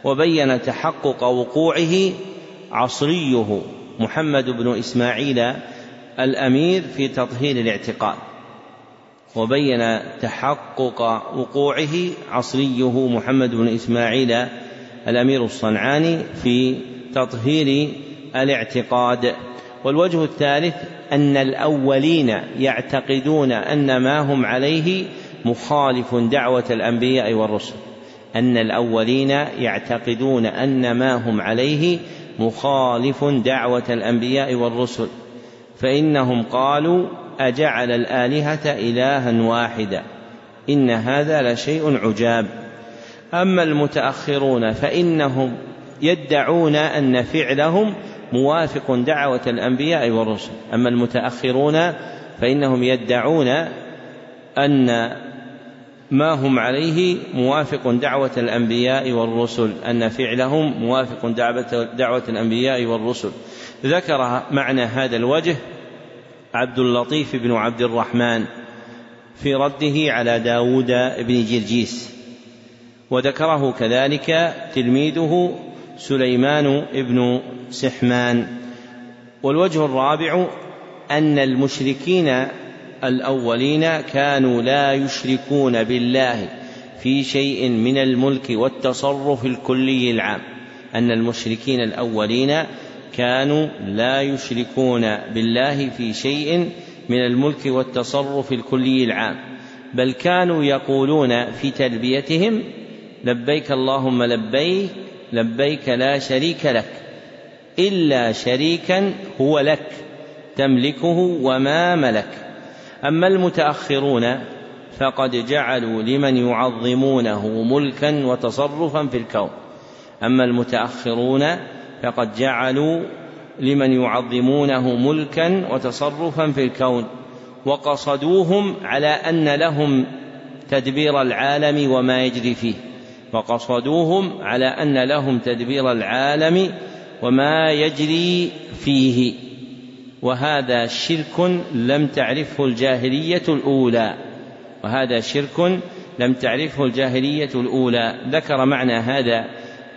وبين تحقق وقوعه عصريه محمد بن إسماعيل الأمير في تطهير الاعتقاد وبين تحقق وقوعه عصريه محمد بن إسماعيل الأمير الصنعاني في تطهير الاعتقاد. والوجه الثالث أن الأولين يعتقدون أن ما هم عليه مخالف دعوة الأنبياء والرسل أن الأولين يعتقدون أن ما هم عليه مخالف دعوة الأنبياء والرسل. فإنهم قالوا أجعل الآلهة إلها واحدا. إن هذا لشيء عجاب. أما المتأخرون فإنهم يدعون أن فعلهم موافق دعوة الأنبياء والرسل. أما المتأخرون فإنهم يدعون أن ما هم عليه موافق دعوة الأنبياء والرسل. أن فعلهم موافق دعوة الأنبياء والرسل. ذكر معنى هذا الوجه عبد اللطيف بن عبد الرحمن في رده على داود بن جرجيس وذكره كذلك تلميذه سليمان بن سحمان. والوجه الرابع أن المشركين الأولين كانوا لا يشركون بالله في شيء من الملك والتصرف الكلي العام أن المشركين الأولين كانوا لا يشركون بالله في شيء من الملك والتصرف الكلي العام بل كانوا يقولون في تلبيتهم لبيك اللهم لبيك لبيك لا شريك لك إلا شريكا هو لك تملكه وما ملك أما المتأخرون فقد جعلوا لمن يعظمونه ملكا وتصرفا في الكون. أما المتأخرون فقد جعلوا لمن يعظمونه ملكا وتصرفا في الكون وقصدوهم على أن لهم تدبير العالم وما يجري فيه وقصدوهم على أن لهم تدبير العالم وما يجري فيه وهذا شرك لم تعرفه الجاهلية الأولى وهذا شرك لم تعرفه الجاهلية الأولى. ذكر معنى هذا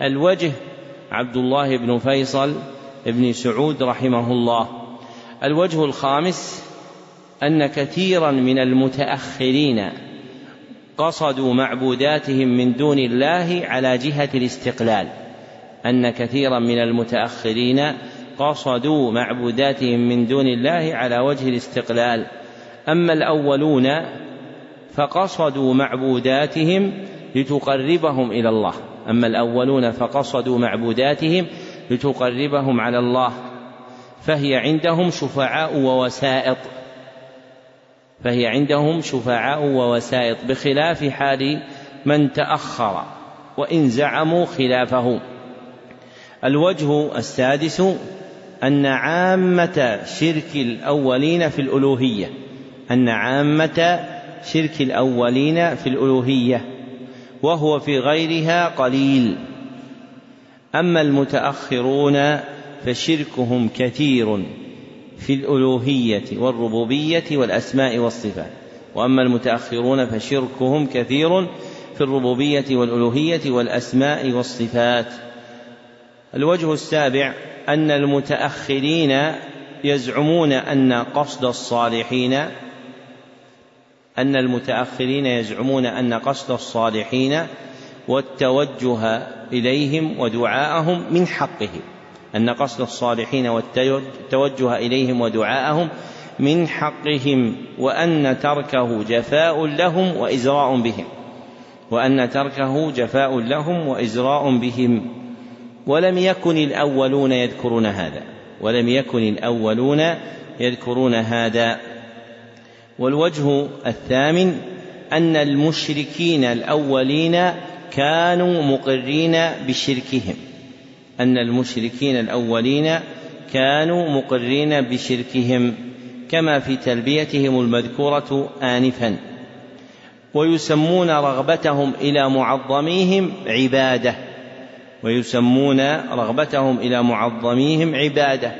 الوجه عبد الله بن فيصل بن سعود رحمه الله. الوجه الخامس أن كثيرا من المتأخرين قصدوا معبوداتهم من دون الله على جهة الاستقلال. أن كثيرا من المتأخرين قصدوا معبوداتهم من دون الله على وجه الاستقلال. أما الأولون فقصدوا معبوداتهم لتقربهم إلى الله. أما الأولون فقصدوا معبوداتهم لتقربهم على الله فهي عندهم شفعاء ووسائط فهي عندهم شفعاء ووسائط بخلاف حال من تأخر وإن زعموا خلافه. الوجه السادس أن عامة شرك الأولين في الألوهية أن عامة شرك الأولين في الألوهية. وهو في غيرها قليل. أما المتأخرون فشركهم كثير في الألوهية والربوبية والأسماء والصفات. وأما المتأخرون فشركهم كثير في الربوبية والألوهية والأسماء والصفات. الوجه السابع أن المتأخرين يزعمون أن قصد الصالحين أن المتأخرين يزعمون أن قصد الصالحين والتوجه إليهم ودعاءهم من حقهم أن قصد الصالحين والتوجه إليهم ودعاءهم من حقهم وأن تركه جفاء لهم وإزراء بهم. وأن تركه جفاء لهم وإزراء بهم. ولم يكن الأولون يذكرون هذا. ولم يكن الأولون يذكرون هذا. والوجه الثامن أن المشركين الأولين كانوا مقرين بشركهم. أن المشركين الأولين كانوا مقرين بشركهم كما في تلبيتهم المذكورة آنفا. ويسمون رغبتهم إلى معظميهم عبادة. ويسمون رغبتهم إلى معظميهم عبادة.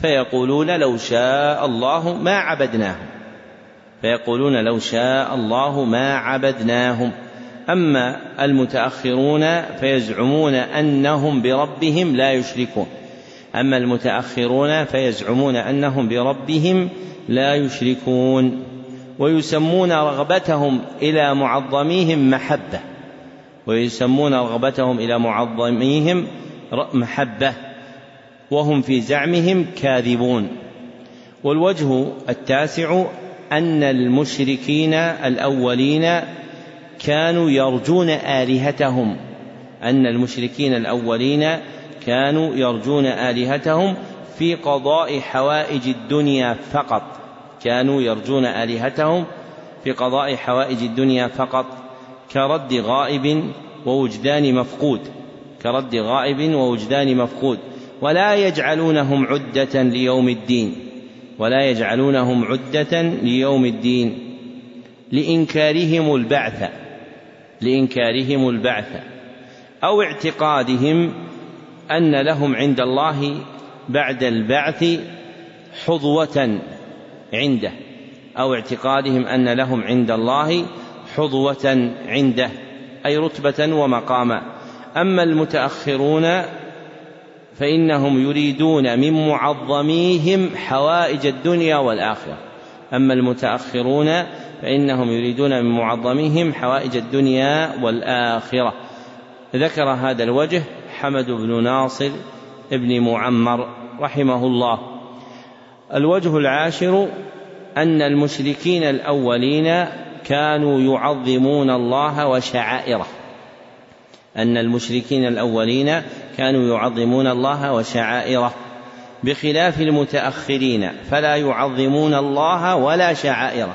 فيقولون لو شاء الله ما عبدناهم. فيقولون لو شاء الله ما عبدناهم. أما المتأخرون فيزعمون أنهم بربهم لا يشركون. أما المتأخرون فيزعمون أنهم بربهم لا يشركون. ويسمون رغبتهم إلى معظميهم محبة. ويسمون رغبتهم إلى معظميهم محبة. وهم في زعمهم كاذبون. والوجه التاسع أن المشركين الأولين كانوا يرجون آلهتهم. أن المشركين الأولين كانوا يرجون آلهتهم في قضاء حوائج الدنيا فقط. كانوا يرجون آلهتهم في قضاء حوائج الدنيا فقط. كرد غائب ووجدان مفقود. كرد غائب ووجدان مفقود. ولا يجعلونهم عدة ليوم الدين. ولا يجعلونهم عدة ليوم الدين لإنكارهم البعث لإنكارهم البعث أو اعتقادهم أن لهم عند الله بعد البعث حظوة عنده أو اعتقادهم أن لهم عند الله حظوة عنده أي رتبة ومقاما. أما المتأخرون فإنهم يريدون من معظميهم حوائج الدنيا والآخرة. أما المتأخرون فإنهم يريدون من معظميهم حوائج الدنيا والآخرة. ذكر هذا الوجه حمد بن ناصر ابن معمر رحمه الله. الوجه العاشر أن المشركين الأولين كانوا يعظمون الله وشعائره. أن المشركين الأولين كانوا يعظمون الله وشعائره بخلاف المتأخرين فلا يعظمون الله ولا شعائره.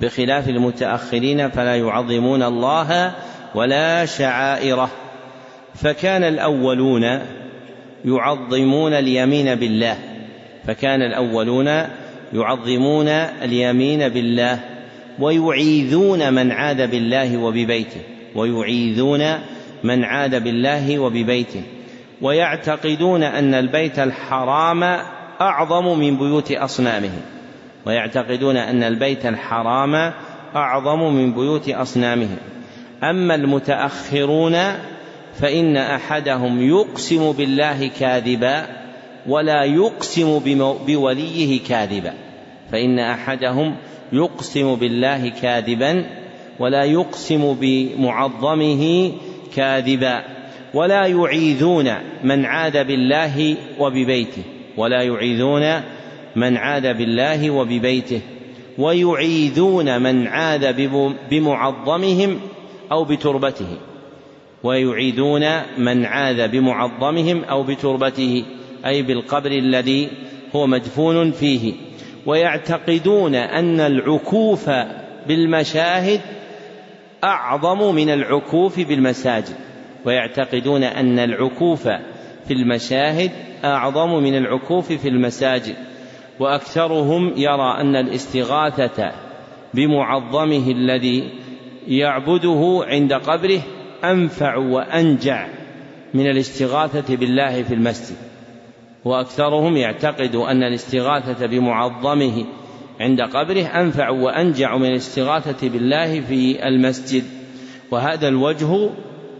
بخلاف المتأخرين فلا يعظمون الله ولا شعائره. فكان الأولون يعظمون اليمين بالله. فكان الأولون يعظمون اليمين بالله ويعيذون من عاد بالله وببيته ويعيذون من عاد بالله وببيته. ويعتقدون أن البيت الحرام أعظم من بيوت أصنامهم. ويعتقدون أن البيت الحرام أعظم من بيوت أصنامهم. أما المتأخرون فإن أحدهم يقسم بالله كاذبا ولا يقسم بوليه كاذبا. فإن أحدهم يقسم بالله كاذبا ولا يقسم بمعظمه كاذبا. ولا يعيذون من عاد بالله وببيته ولا يعيذون من عاد بالله وببيته ويعيذون من عاد بمعظمهم أو بتربته ويعيدون من عاذ بمعظمهم أو بتربته أي بالقبر الذي هو مدفون فيه ويعتقدون أن العكوف بالمشاهد أعظم من العكوف بالمساجد. ويعتقدون أن العكوف في المشاهد أعظم من العكوف في المساجد وأكثرهم يرى أن الاستغاثة بمعظمه الذي يعبده عند قبره أنفع وأنجع من الاستغاثة بالله في المسجد. وأكثرهم يعتقد أن الاستغاثة بمعظمه عند قبره أنفع وأنجع من الاستغاثة بالله في المسجد. وهذا الوجه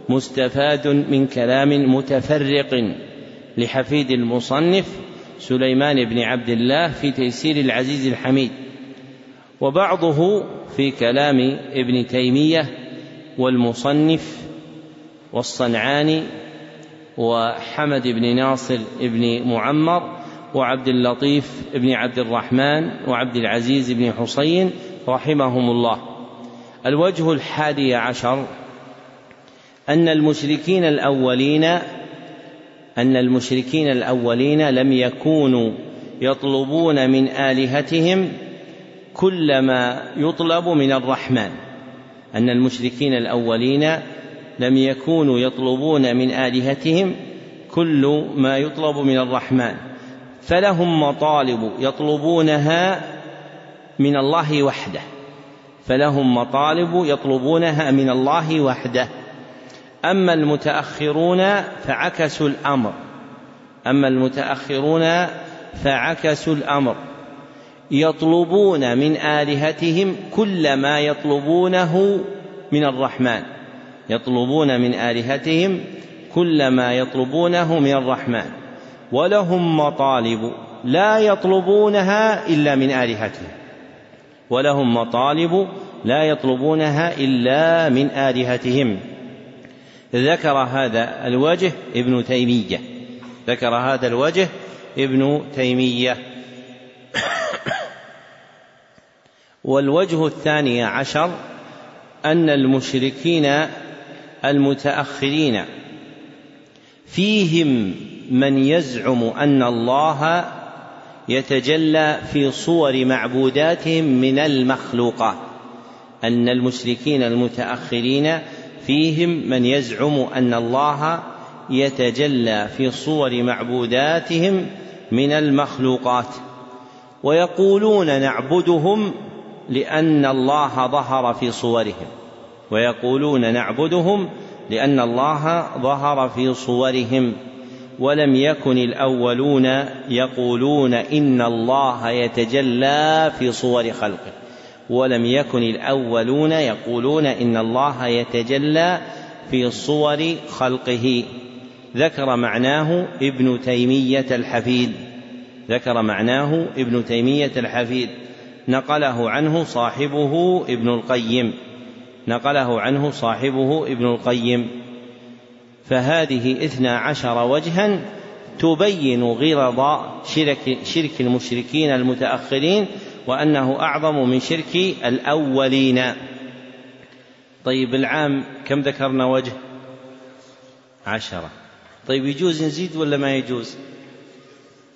مستفاد من كلام متفرق لحفيد المصنف سليمان بن عبد الله في تيسير العزيز الحميد. وبعضه في كلام ابن تيمية والمصنف والصنعاني وحمد بن ناصر بن معمر وعبد اللطيف بن عبد الرحمن وعبد العزيز بن حسين رحمهم الله. الوجه الحادي عشر أن المشركين الأولين أن المشركين الأولين لم يكونوا يطلبون من آلهتهم كل ما يطلب من الرحمن. أن المشركين الأولين لم يكونوا يطلبون من آلهتهم كل ما يطلب من الرحمن. فلهم مطالب يطلبونها من الله وحده. فلهم مطالب يطلبونها من الله وحده. أما المتأخرون فعكسوا الأمر. أما المتأخرون فعكسوا الأمر. يطلبون من آلهتهم كل ما يطلبونه من الرحمن. يطلبون من آلهتهم كل ما يطلبونه من الرحمن. ولهم مطالب لا يطلبونها إلا من آلهتهم. ولهم مطالب لا يطلبونها إلا من آلهتهم. ذكر هذا الوجه ابن تيمية. ذكر هذا الوجه ابن تيمية. [COUGHS] والوجه الثاني عشر أن المشركين المتأخرين فيهم من يزعم أن الله يتجلى في صور معبوداتهم من المخلوقات. أن المشركين المتأخرين فيهم من يزعم أن الله يتجلى في صور معبوداتهم من المخلوقات. ويقولون نعبدهم لأن الله ظهر في صورهم. ويقولون نعبدهم لأن الله ظهر في صورهم. ولم يكن الأولون يقولون إن الله يتجلى في صور خلقه. ولم يكن الأولون يقولون إن الله يتجلى في صور خلقه. ذكر معناه ابن تيمية الحفيد. ذكر معناه ابن تيمية الحفيد. نقله عنه صاحبه ابن القيم. نقله عنه صاحبه ابن القيم. فهذه اثنا عشر وجها تبين غرض شرك, شرك المشركين المتأخرين وأنه أعظم من شرك الأولين. طيب العام كم ذكرنا وجه؟ عشرة. طيب يجوز نزيد ولا ما يجوز؟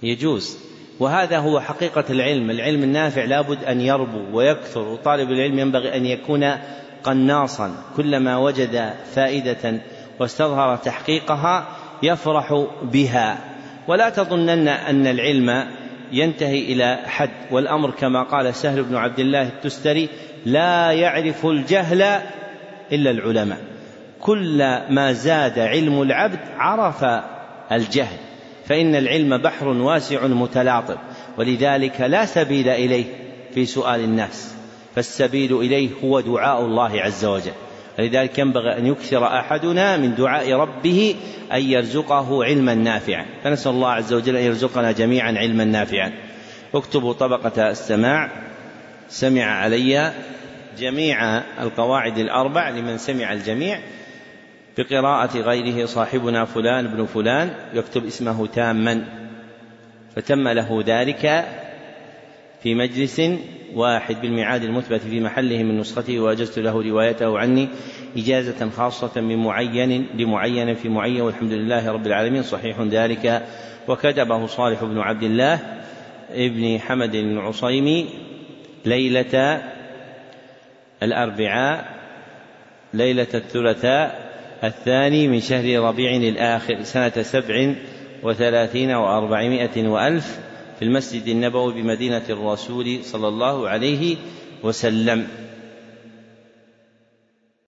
يجوز. وهذا هو حقيقة العلم. العلم النافع لابد أن يربو ويكثر وطالب العلم ينبغي أن يكون قناصا. كلما وجد فائدة واستظهر تحقيقها يفرح بها. ولا تظنن أن العلم ينتهي إلى حد. والأمر كما قال سهل بن عبد الله التستري لا يعرف الجهل إلا العلماء. كل ما زاد علم العبد عرف الجهل فإن العلم بحر واسع متلاطم ولذلك لا سبيل إليه في سؤال الناس فالسبيل إليه هو دعاء الله عز وجل. فلذلك ينبغي أن يكثر أحدنا من دعاء ربه أن يرزقه علما نافعا. فنسأل الله عز وجل أن يرزقنا جميعا علما نافعا. اكتبوا طبقة السماع. سمع علي جميع القواعد الأربع لمن سمع الجميع. بقراءة غيره صاحبنا فلان بن فلان يكتب اسمه تاما. فتم له ذلك في مجلس واحد بالميعاد المثبت في محله من نسخته وأجزت له روايته عني إجازة خاصة من معين لمعين في معين والحمد لله رب العالمين صحيح ذلك. وكتبه صالح بن عبد الله ابن حمد العصيمي ليلة الأربعاء ليلة الثلاثاء الثاني من شهر ربيع الآخر سنة سبع وثلاثين وأربعمائة وألف. في المسجد النبوي بمدينة الرسول صلى الله عليه وسلم.